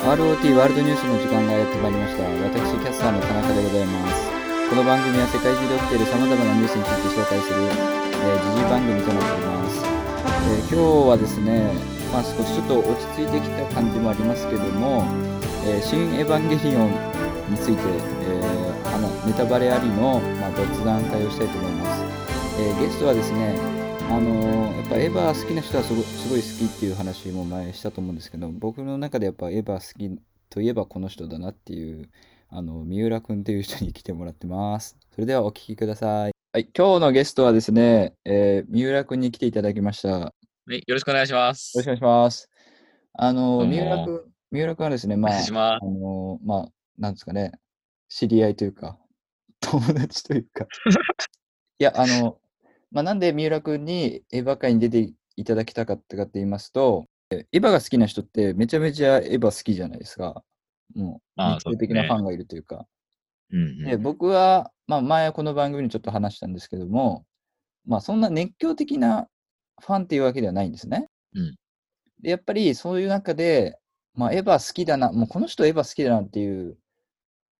ROT ワールドニュースの時間がやってまいりました。私、キャスターの田中でございます。この番組は世界中で起きている様々なニュースについて紹介する、えー、時事番組となっております。えー今日はですね、まあ、少しちょっと落ち着いてきた感じもありますけども、えー新エヴァンゲリオンについて、えーあのネタバレありの、まあ、雑談会をしたいと思います。えゲストはですね、あのーやっぱエヴァ好きな人はすごすごい好きっていう話も前したと思うんですけど僕の中でやっぱエヴァ好きといえばこの人だなっていうあの三浦君っていう人に来てもらってます。それではお聞きください。はい今日のゲストはですね、えー三浦君に来ていただきました。よはい、よろしくお願いします。ろしくお願いします。あの三浦君三浦君はですねまああのまあなんですかね知り合いというか友達というか。いやあのまあ、なんで三浦君にエヴァ界に出ていただきたかったかって言いますと、えエヴァが好きな人ってめちゃめちゃエヴァ好きじゃないですか。もう、熱狂的なファンがいるというか。す。うんうんで、僕は、まあ、前この番組にちょっと話したんですけども、まあ、そんな熱狂的なファンっていうわけではないんですね。うんで、やっぱりそういう中で、まあ、エヴァ好きだな、もうこの人エヴァ好きだなっていう、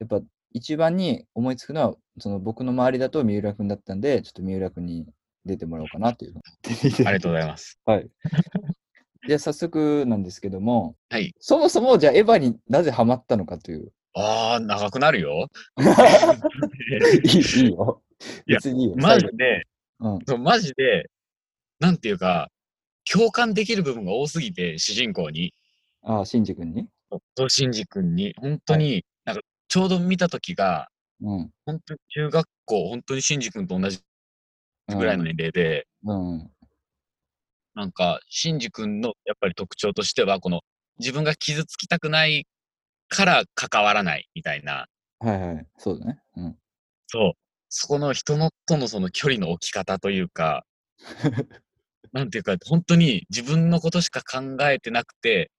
やっぱ一番に思いつくのは、その僕の周りだと三浦君だったんで、ちょっと三浦君に出てもらおうかなっていう。ありがとうございます。はい。じゃあ早速なんですけども、はい。そもそもじゃあエヴァになぜハマったのかという。ああ、長くなるよ。い いいいよ。いやいいよ。マジで、うん。そうマジで、なんていうか、共感できる部分が多すぎて、主人公に、ああ、シンジ君に？とシンジ君に、本当に、なんか、ちょうど見た時が、うん。本当に中学校、本当にシンジ君と同じぐらいの年齢で、うん。うん。なんか、シンジ君のやっぱり特徴としては、この、自分が傷つきたくないから関わらないみたいな、はいはい。そうだね。うん。そう。そこの人のとのその距離の置き方というか、なんていうか、本当に自分のことしか考えてなくて、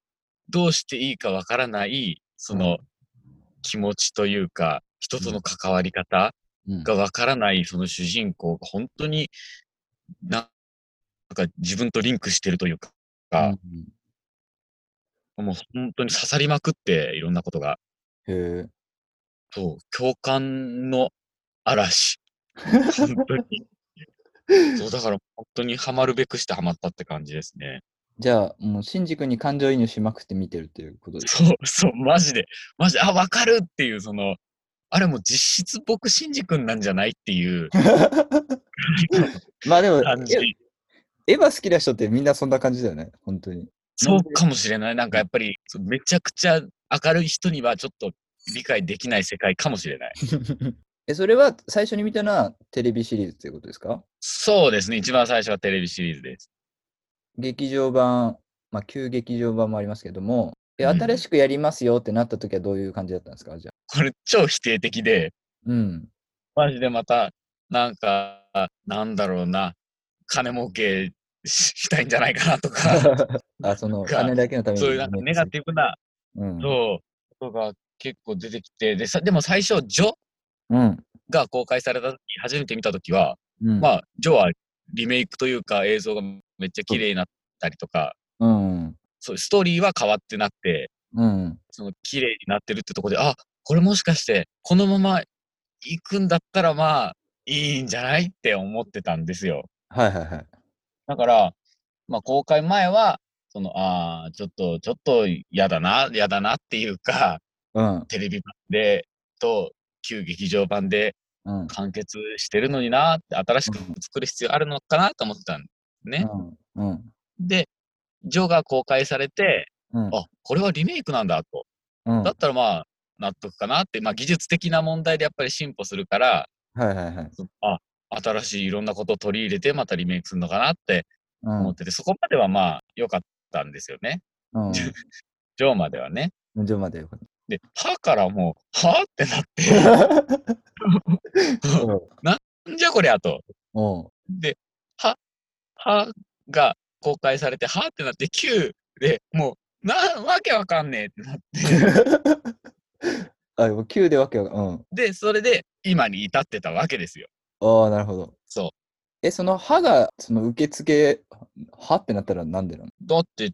どうしていいかわからない、その気持ちというか、人との関わり方うん。がわからないその主人公が本当にな、なんか自分とリンクしてるというか、うんもう本当に刺さりまくって、いろんなことが。へえ。そう、共感の嵐。本当に。そう、だから本当にハマるべくしてハマったって感じですね。じゃあ、もう、シンジ君に感情移入しまくって見てるっていうことです。そう、そう、マジで。マジで、あ、わかるっていう、その、あれもう実質僕、シンジ君なんじゃないっていう まあでも。エエヴァ好きな人ってみんなそんな感じだよね。本当に。そうかもしれない。なんかやっぱり、めちゃくちゃ明るい人にはちょっと理解できない世界かもしれない。え、それは最初に見たのはテレビシリーズっていうことですか？そうですね。一番最初はテレビシリーズです。劇場版、まあ、旧劇場版もありますけども、え、うん新しくやりますよってなった時はどういう感じだったんですか？じゃあ。これ超否定的で、うん。マジでまた、なんか、なんだろうな、金儲けししたいんじゃないかなとか、あ、その、が金だけのために。そういうなんかネガティブな、うん。そう、ことが結構出てきて、で、さでも最初、ジョうん。が公開された時、初めて見た時は、うん。まあ、ジョはリメイクというか映像がめっちゃ綺麗になったりとか、うん。そうストーリーは変わってなくて、うん。その綺麗になってるってところで、あ、これもしかして、このまま行くんだったらまあ、いいんじゃないって思ってたんですよ。はいはいはい。だから、まあ、公開前は、その、ああ、ちょっと、ちょっと嫌だな、嫌だなっていうか、うん。テレビ版で、と、旧劇場版でうん。完結してるのになって、新しく作る必要あるのかなと思ってたんですね。うん。うん。で、ジョが公開されて、うん。あ、これはリメイクなんだと。うん。だったらまあ、納得かなって、まあ、技術的な問題でやっぱり進歩するから、はいはいはい。そあ、新しいいろんなことを取り入れて、またリメイクするのかなってうん。思ってて、そこまではまあ、良かったんですよね。うん。ジョーまではね。じゃあまでよかっで、歯からもう、はってなって、た。んじゃこりゃと。うん。で、は、はが公開されて、はってなって、9でもう、な、わけわかんねえってなって、あ、もう9でわけわかうん。で、それで今に至ってたわけですよ。ああ、なるほど。そう。え、その歯が、その受付、歯ってなったらなんでなの？だって、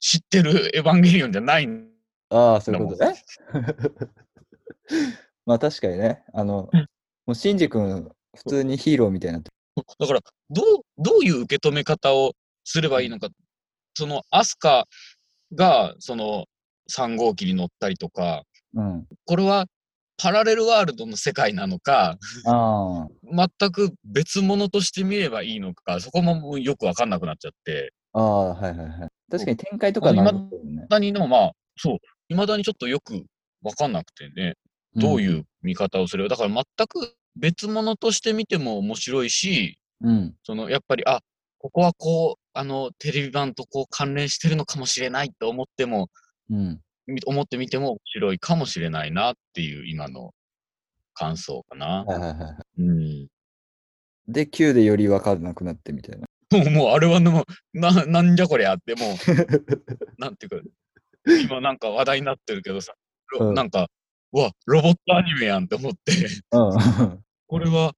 知ってるエヴァンゲリオンじゃないんああ、そういうことね。まあ確かにね、あの、もうシンジ君、普通にヒーローみたいになってだから、どう、どういう受け止め方をすればいいのか。その、アスカが、その、3号機に乗ったりとか、うん。これはパラレルワールドの世界なのか、あ全く別物として見ればいいのか、そこもよくわかんなくなっちゃって、あ、ああ、はいはいはい。確かに展開とか今なんだよね。未だにでもまあ、そう、未だにちょっとよくわかんなくてね、どういう見方をすれば、だから全く別物として見ても面白いし、うん。うん。その、やっぱり、あ、ここはこう、あの、テレビ版とこう関連してるのかもしれないと思っても、うん。み思ってみても面白いかもしれないなっていう今の感想かな。はいはいはいはい。うん。で、Q でより分からなくなってみたいな。もう、もうあれはもう、な、なんじゃこりゃって、もう、なんていうか、今なんか話題になってるけどさ、ろうんなんか、うわ、ロボットアニメやんって思って、うん。これは、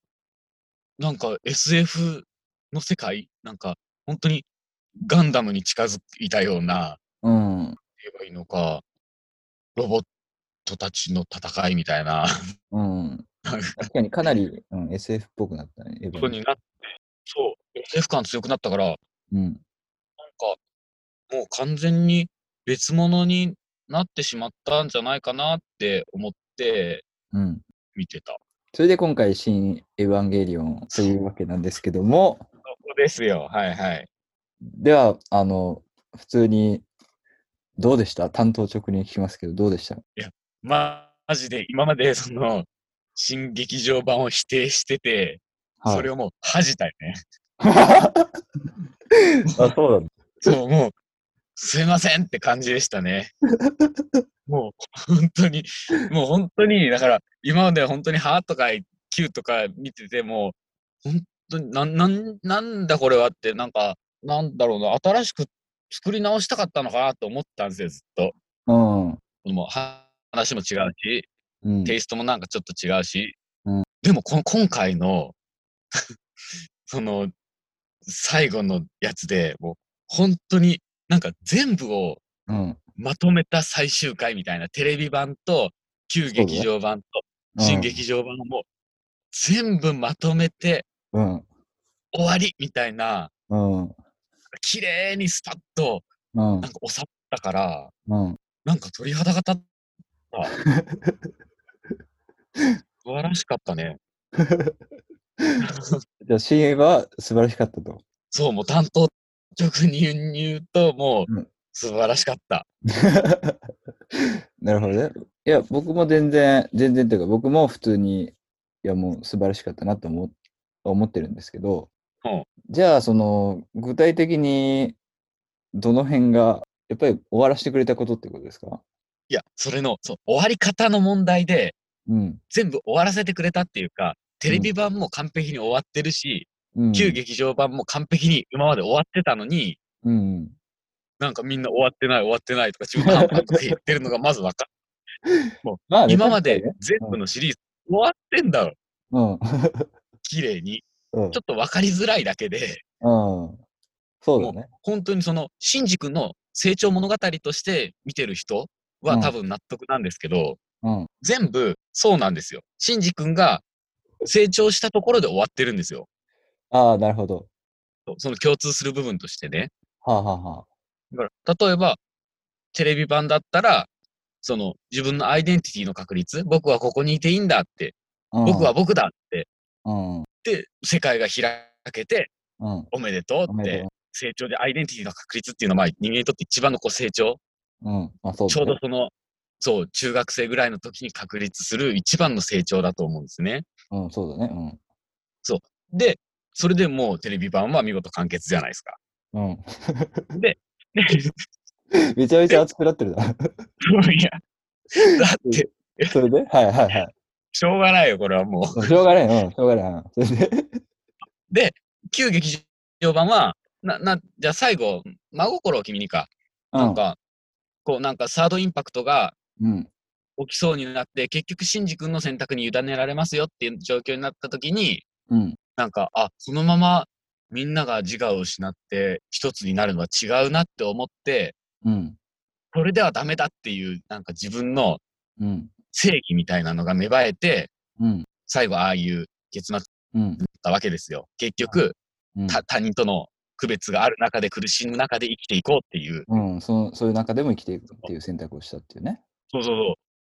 なんか SF の世界？なんか、本当にガンダムに近づいたような、うん。言えばいいのか、ロボットたちの戦いみたいなうん。確かにかなり、うん、SF っぽくなったね。エヴァにことになって、そう、SF 感強くなったから、なんうん。か、もう完全に別物になってしまったんじゃないかなって思ってうん。見てた。それで今回、新エヴァンゲリオンというわけなんですけども、ですよ。はいはい。では、あの、普通に、どうでした？担当直入に聞きますけど、どうでした？ま、マジで今までその、新劇場版を否定してて、それを。をもう恥じたよね。あ、そうなんだ。そう、もう、すいませんって感じでしたね。もう、本当に、もう本当に、だから、今まで本当にハーとか9とか見てても、本当に、なん、なん、なんだこれはって、なんか、なんだろうな、新しく作り直したかったのかなと思ったんですよ、ずっと。うん。もう、は話も違うし、うん。テイストもなんかちょっと違うし、うんでもこの今回の その最後のやつでもう本当になんか全部をうん。まとめた最終回みたいなテレビ版と旧劇場版と新劇場版をもう全部まとめてうん。終わりみたいなうん。綺麗にスパッとうんなん。か収まったからうん。なんか鳥肌が立った 素晴らしかったね じゃあ、新エヴァは素晴らしかったと。そう、もう担当直に言うと、もう素晴らしかった。なるほどね。いや、僕も全然、全然というか、僕も普通に、いや、もう素晴らしかったなと思思ってるんですけど、うんじゃあ、その、具体的に、どの辺が、やっぱり終わらせてくれたことってことですか？いや、それの、そう、終わり方の問題で、うん。全部終わらせてくれたっていうか、テレビ版も完璧に終わってるし、うん。旧劇場版も完璧に今まで終わってたのに、うん。なんかみんな終わってない終わってないとか中途半端とか言ってるのがまずわか まあね今まで確か全部のシリーズ終わってんだろ、にね 綺麗に。ちょっとわかりづらいだけで、うん。そうだね。本当にその、シンジ君の成長物語として見てる人はうん多分納得なんですけど、うん。全部そうなんですよ。シンジ君が成長したところで終わってるんですよ。ああ、なるほど。その共通する部分としてね。はあ、はあはあ、だから例えば、テレビ版だったら、その自分のアイデンティティの確率、僕はここにいていいんだって、うん僕は僕だって、うん。で、世界が開けて、うん。おめでとうって成長でアイデンティティの確率っていうのは、まあ人間にとって一番のこう成長、うん。まあ、そうねょうどその、そう、中学生ぐらいの時に確立する一番の成長だと思うんですね。うん、そうだね。で、それでもうテレビ版は見事完結じゃないですか。うん。うん。で、めちゃめちゃ熱くなってるな。いや、だって、それで？はいはいはい。しょうがないよ、これはもう。しょうがない。うん、しょうがない。うんそれでで、旧劇場版は、な、な、じゃあ最後、真心を君にか、なんか、こう、なんかサードインパクトがうん。起きそうになって、結局、シンジ君の選択に委ねられますよっていう状況になった時に、うん。なんか、あ、そのままみんなが自我を失って一つになるのは違うなって思って、うん。それではダメだっていう、なんか自分のうん。正義みたいなのが芽生えて、うん。最後ああいう結末だっうん。たわけですよ。結局、他人との区別がある中で苦しむ中で生きていこうっていう。うん、そのそういう中でも生きていくっていう選択をしたっていうね。そうそう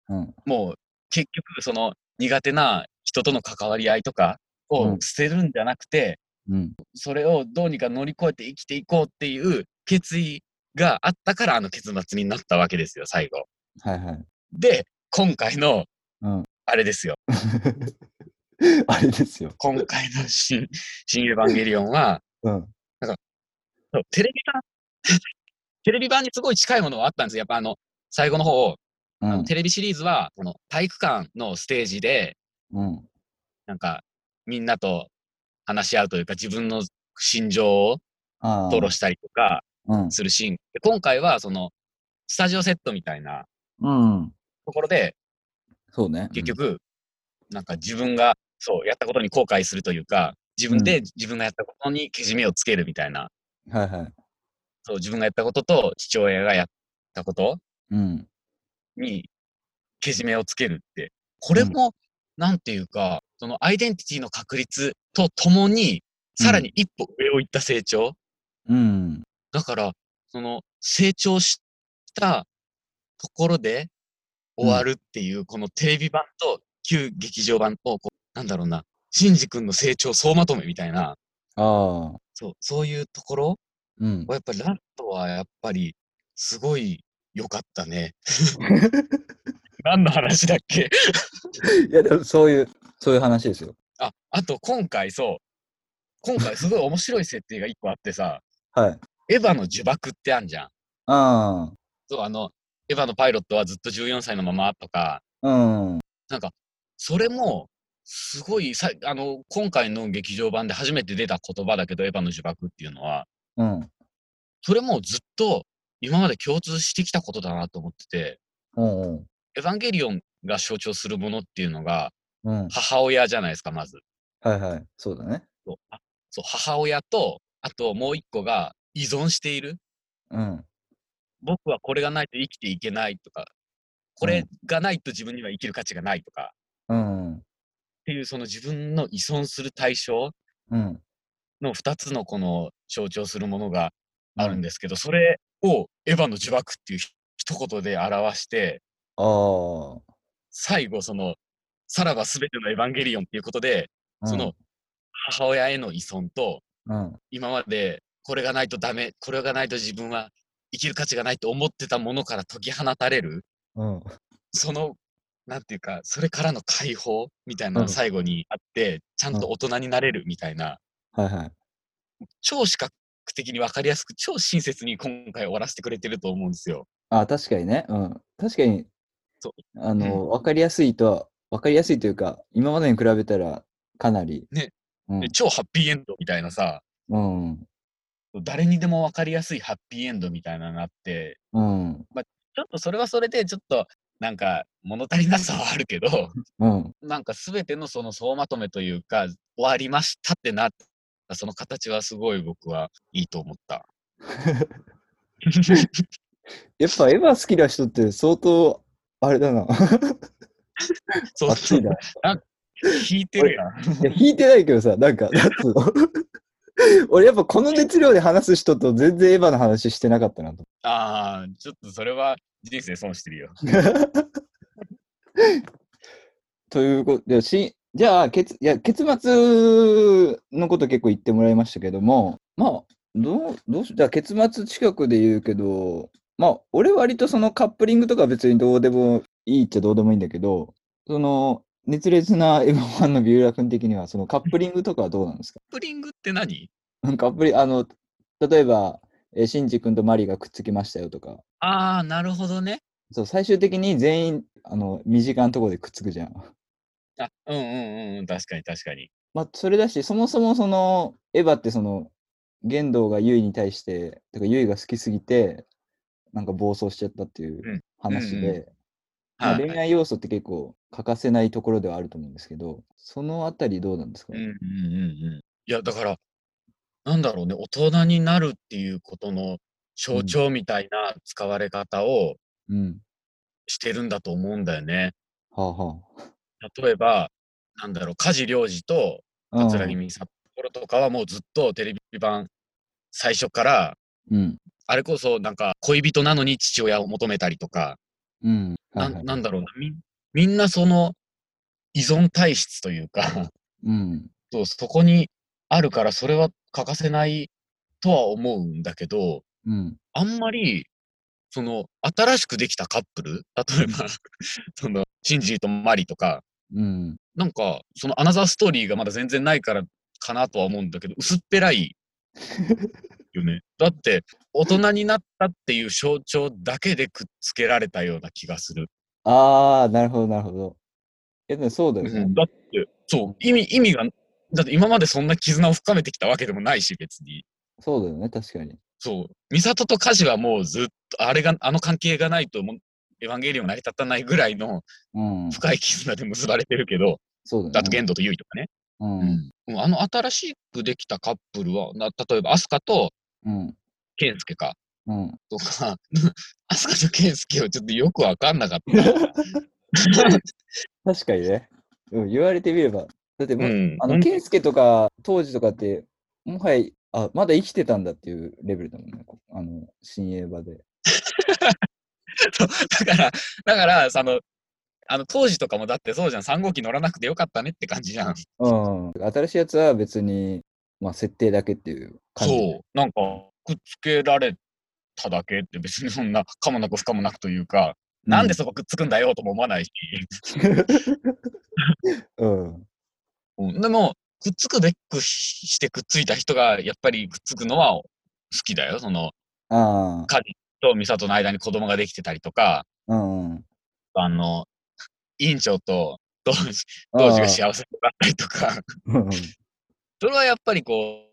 そう。うん。もう結局その苦手な人との関わり合いとかうんを捨てるんじゃなくて、うん。それをどうにか乗り越えて生きていこうっていう決意があったからあの結末になったわけですよ、最後。はいはい。で、今回の、うんあれですよ。あれですよ。今回の新、新エヴァンゲリオンは、うん。そうテレビ版、テレビ版にすごい近いものはあったんですよ。やっぱあの、最後の方、うん。あのテレビシリーズは、この体育館のステージで、うん。なんか、みんなと話し合うというか、自分の心情を。吐露したりとかうん。するシーン。で今回は、その、スタジオセットみたいなうん。ところで、そうね。結局、なんか自分が、そう、やったことに後悔するというか、自分で自分がやったことにけじめをつけるみたいな、うん。はいはい。そう、自分がやったことと父親がやったことうん。にけじめをつけるって、これも、なんていうか、そのアイデンティティの確立とともに、さらに一歩上を行った成長。うん。だから、その成長したところで終わるっていう、このテレビ版と旧劇場版を、こうなんだろうな、シンジ君の成長総まとめみたいな、ああ。そう、そういうところうん。はやっぱりラストはやっぱりすごい良かったね。何の話だっけ？いや、でもそういう、そういう話ですよ。あ、あと今回そう、今回すごい面白い設定が一個あってさ、はい。エヴァの呪縛ってあんじゃん。あそう、あの、エヴァのパイロットはずっと14歳のままとか、あ。うん。なんか、それも、すごいさ、あの、今回の劇場版で初めて出た言葉だけど、エヴァの呪縛っていうのは、うん。それもずっと今まで共通してきたことだなと思ってて、うんうん。エヴァンゲリオンが象徴するものっていうのが、うん。母親じゃないですか、まず。はいはい。そうだね。そう母親と、あともう一個が依存している。うん。僕はこれがないと生きていけないとか、これがないと自分には生きる価値がないとか、うん。っていうその自分の依存する対象うん。の2つのこの象徴するものがあるんですけど、それをエヴァの呪縛っていう一言で表して、ああ。最後その、さらば全てのエヴァンゲリオンっていうことで、うんその、母親への依存と、うん。今までこれがないとダメ、これがないと自分は生きる価値がないと思ってたものから解き放たれる、うん。その、なんていうか、それからの解放みたいなの最後にあって、ちゃんと大人になれるみたいな、はいはい。超視覚的に分かりやすく、超親切に今回終わらせてくれてると思うんですよ。あ確かにね。うん。確かに、そうあの、わ、かりやすいとは、わかりやすいというか、今までに比べたら、かなり。ね。うんで。超ハッピーエンドみたいなさ、うん。誰にでも分かりやすいハッピーエンドみたいなのがあって、うん。ちょっとそれはそれでちょっとなんか物足りなさはあるけど、うん。なんか全てのその総まとめというか、終わりましたってなった、その形はすごい僕はいいと思った。やっぱエヴァ好きな人って相当、あれだな。そう熱いな。い引いてるやん。や、弾いてないけどさ、なんか、なんつうの？俺やっぱこの熱量で話す人と全然エヴァの話してなかったなと。ああ、ちょっとそれは人生損してるよ。ということで、しじゃあ、結いや結末のこと結構言ってもらいましたけども、まあ、どう、どうし、じゃあ結末近くで言うけど、まあ、俺割とそのカップリングとか別にどうでもいいっちゃどうでもいいんだけど、その、熱烈なエヴァファンの三浦君的には、そのカップリングとかはどうなんですか？カップリングって何？カップリあの、例えば、えーシンジ君とマリがくっつきましたよとか、ああ、なるほどね。そう、最終的に全員、あの、身近なところでくっつくじゃん。あ、うんうんうんうん、確かに確かに。まあ、それだし、そもそもその、エヴァってその、玄道がユイに対して、てかユイが好きすぎて、なんか暴走しちゃったっていううん。話で、うんうんまあ、はい恋愛要素って結構欠かせないところではあると思うんですけど、そのあたりどうなんですかうんうんうんうん。いや、だから、なんだろうね、大人になるっていうことの象徴みたいな使われ方をうん。してるんだと思うんだよね。はあは 例えば、なんだろう、梶良二とあ。桂木美里とかはもうずっとテレビ版最初から、うん。あれこそなんか恋人なのに父親を求めたりとか、うん。はないはいなんだろうなみ、みんなその依存体質というか、うん。そうそこにあるからそれは欠かせないとは思うんだけど、うん。あんまり、その、新しくできたカップル例えば、その、シンジーとマリとか、うん。なんか、そのアナザーストーリーがまだ全然ないからかなとは思うんだけど、薄っぺらいよね。だって、大人になったっていう象徴だけでくっつけられたような気がする。ああ、なるほど、なるほど。え、でもそうだよね。だって、そう、意味、意味が、だって今までそんな絆を深めてきたわけでもないし、別に。そうだよね、確かに。そう。美里と梶はもうずっと、あれが、あの関係がないとエヴァンゲリオン成り立たないぐらいのうん。深い絆で結ばれてるけど、そうだよね。あと、玄度とユイとかね。うん。うんあの新しくできたカップルは、な例えば、アスカとうん。ケンスケか。うん。とか、アスカとケンスケはちょっとよくわかんなかった。確かにね。うん、言われてみれば。だってもう、うん。あの、健介とか、当時とかって、もはや、あ、まだ生きてたんだっていうレベルだもんね。こあの、新映画で。だから、だから、その、あの、当時とかもだってそうじゃん。3号機乗らなくてよかったねって感じじゃん。うん。新しいやつは別に、まあ、設定だけっていう感じ。そう。なんか、くっつけられただけって別にそんな、かもなく不可もなくというか、うなんでそこくっつくんだよとも思わないし。うん。うん、でも、くっつくべくしてくっついた人が、やっぱりくっつくのは好きだよ。その、ああ。カジとミサトの間に子供ができてたりとか、うんうん。あの、委員長と同時が幸せだったりとか、うんそれはやっぱりこ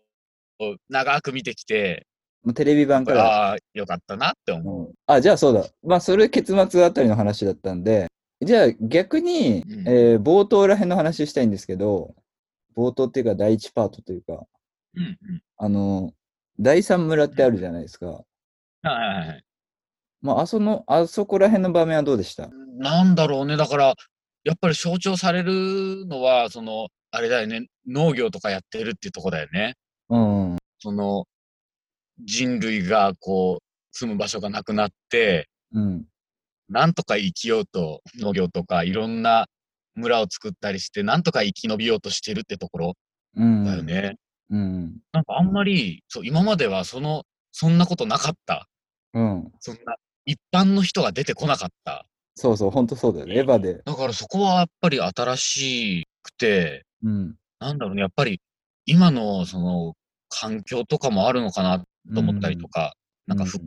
う、長く見てきて、もうテレビ版から。ああ、よかったなって思う。うんあ、じゃあそうだ。まあ、それ結末あたりの話だったんで、じゃあ逆に、うんえー冒頭ら辺の話したいんですけど、冒頭っていうか第一パートというか、うんうん。あの、第三村ってあるじゃないですか。はいはいはい。まあ、あその、あそこら辺の場面はどうでした？なんだろうね。だから、やっぱり象徴されるのは、その、あれだよね。農業とかやってるっていうとこだよね。うん。その、人類がこう、住む場所がなくなって、うん。なんとか生きようと、農業とかいろんな村を作ったりして、なんとか生き延びようとしてるってところうん。だよね。うん。なんかあんまり、そう、今まではその、そんなことなかった。うん。そんな、一般の人が出てこなかった。そうそう、ほんとそうだよね。エヴァで。だからそこはやっぱり新しくて、うん。なんだろうね、やっぱり今のその環境とかもあるのかなと思ったりとか、なんか復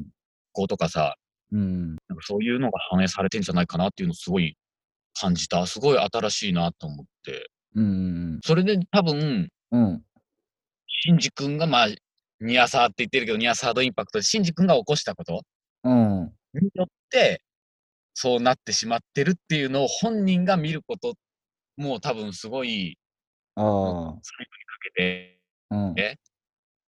興とかさ、うん。なんかそういうのが反映されてんじゃないかなっていうのをすごい感じた。すごい新しいなと思って。うん。それで多分、うん。シンジ君がまあ、ニアサーって言ってるけど、ニアサードインパクトで、シンジ君が起こしたことうん。によって、そうなってしまってるっていうのを本人が見ることも多分すごい、ああ。最後にかけてうん。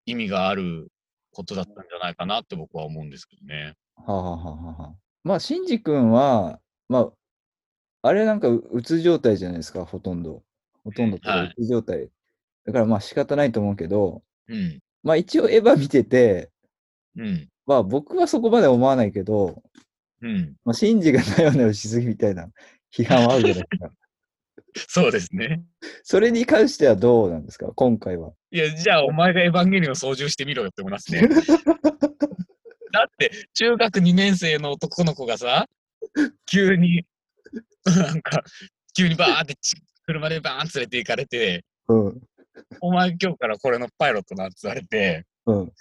意味があることだったんじゃないかなって僕は思うんですけどね。はあ、はあはあはあ、まあ、シンジ君は、まあ、あれなんかううつ状態じゃないですか、ほとんど。ほとんどうつ状態。だからまあ仕方ないと思うけど、うん。まあ一応エヴァ見てて、うん。まあ僕はそこまで思わないけど、うん。まあ、シンジがなよなよしすぎみたいな批判はあるじゃないですか。そうですね。それに関してはどうなんですか、今回は。いや、じゃあお前がエヴァンゲリオン操縦してみろよって思いますね。だって、中学2年生の男の子がさ、急に、なんか、急にバーってち車でバーン連れて行かれて、うん。お前今日からこれのパイロットなって言われて、うん。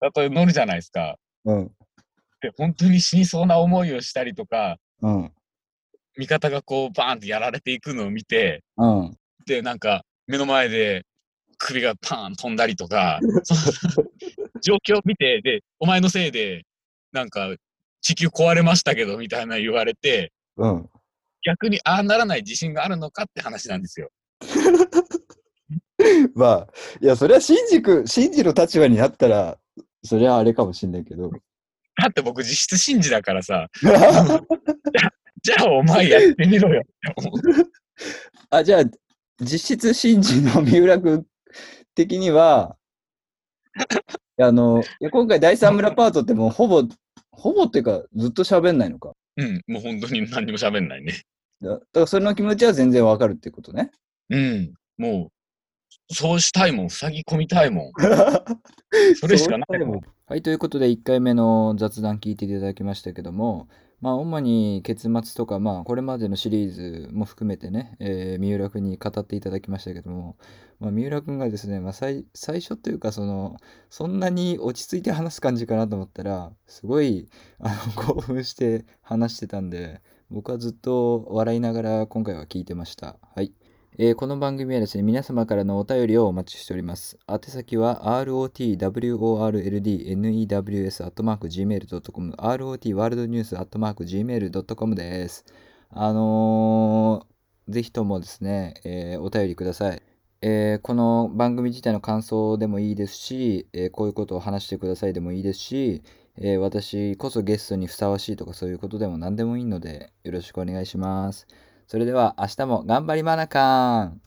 だと乗るじゃないですか。うん。で、本当に死にそうな思いをしたりとか、うん。味方がこうバーンってやられていくのを見て、うん。で、なんか、目の前で首がパーン飛んだりとか、状況を見て、で、お前のせいで、なんか、地球壊れましたけど、みたいな言われて、うん。逆にああならない自信があるのかって話なんですよ。まあ、いや、それはシンジ君、シンジの立場になったら、それはあれかもしんないけど、だって僕実質信じだからさ、じゃあお前やってみろよって思う。あ、じゃあ、実質新人の三浦君的には、あの、いや今回第三村パートってもうほぼ、ほぼっていうかずっと喋んないのか。うん、もう本当に何にも喋んないね。だだからそれの気持ちは全然わかるってことね。うん、もう、そうしたいもん、塞ぎ込みたいもん。それしかないもん。はい、ということで1回目の雑談聞いていただきましたけども、まあ主に結末とか、まあこれまでのシリーズも含めてね、えー三浦君に語っていただきましたけども、まあ、三浦君がですね、まあ最最初というかその、そんなに落ち着いて話す感じかなと思ったら、すごいあの 興奮して話してたんで、僕はずっと笑いながら今回は聞いてました。はい。えーこの番組はですね、皆様からのお便りをお待ちしております。宛先は rotworldnews.gmail.com rotworldnews.gmail.com です。あのーぜひともですね、えーお便りください。えーこの番組自体の感想でもいいですし、えーこういうことを話してくださいでもいいですし、えー私こそゲストにふさわしいとかそういうことでも何でもいいのでよろしくお願いします。それでは明日も頑張りまなかーん。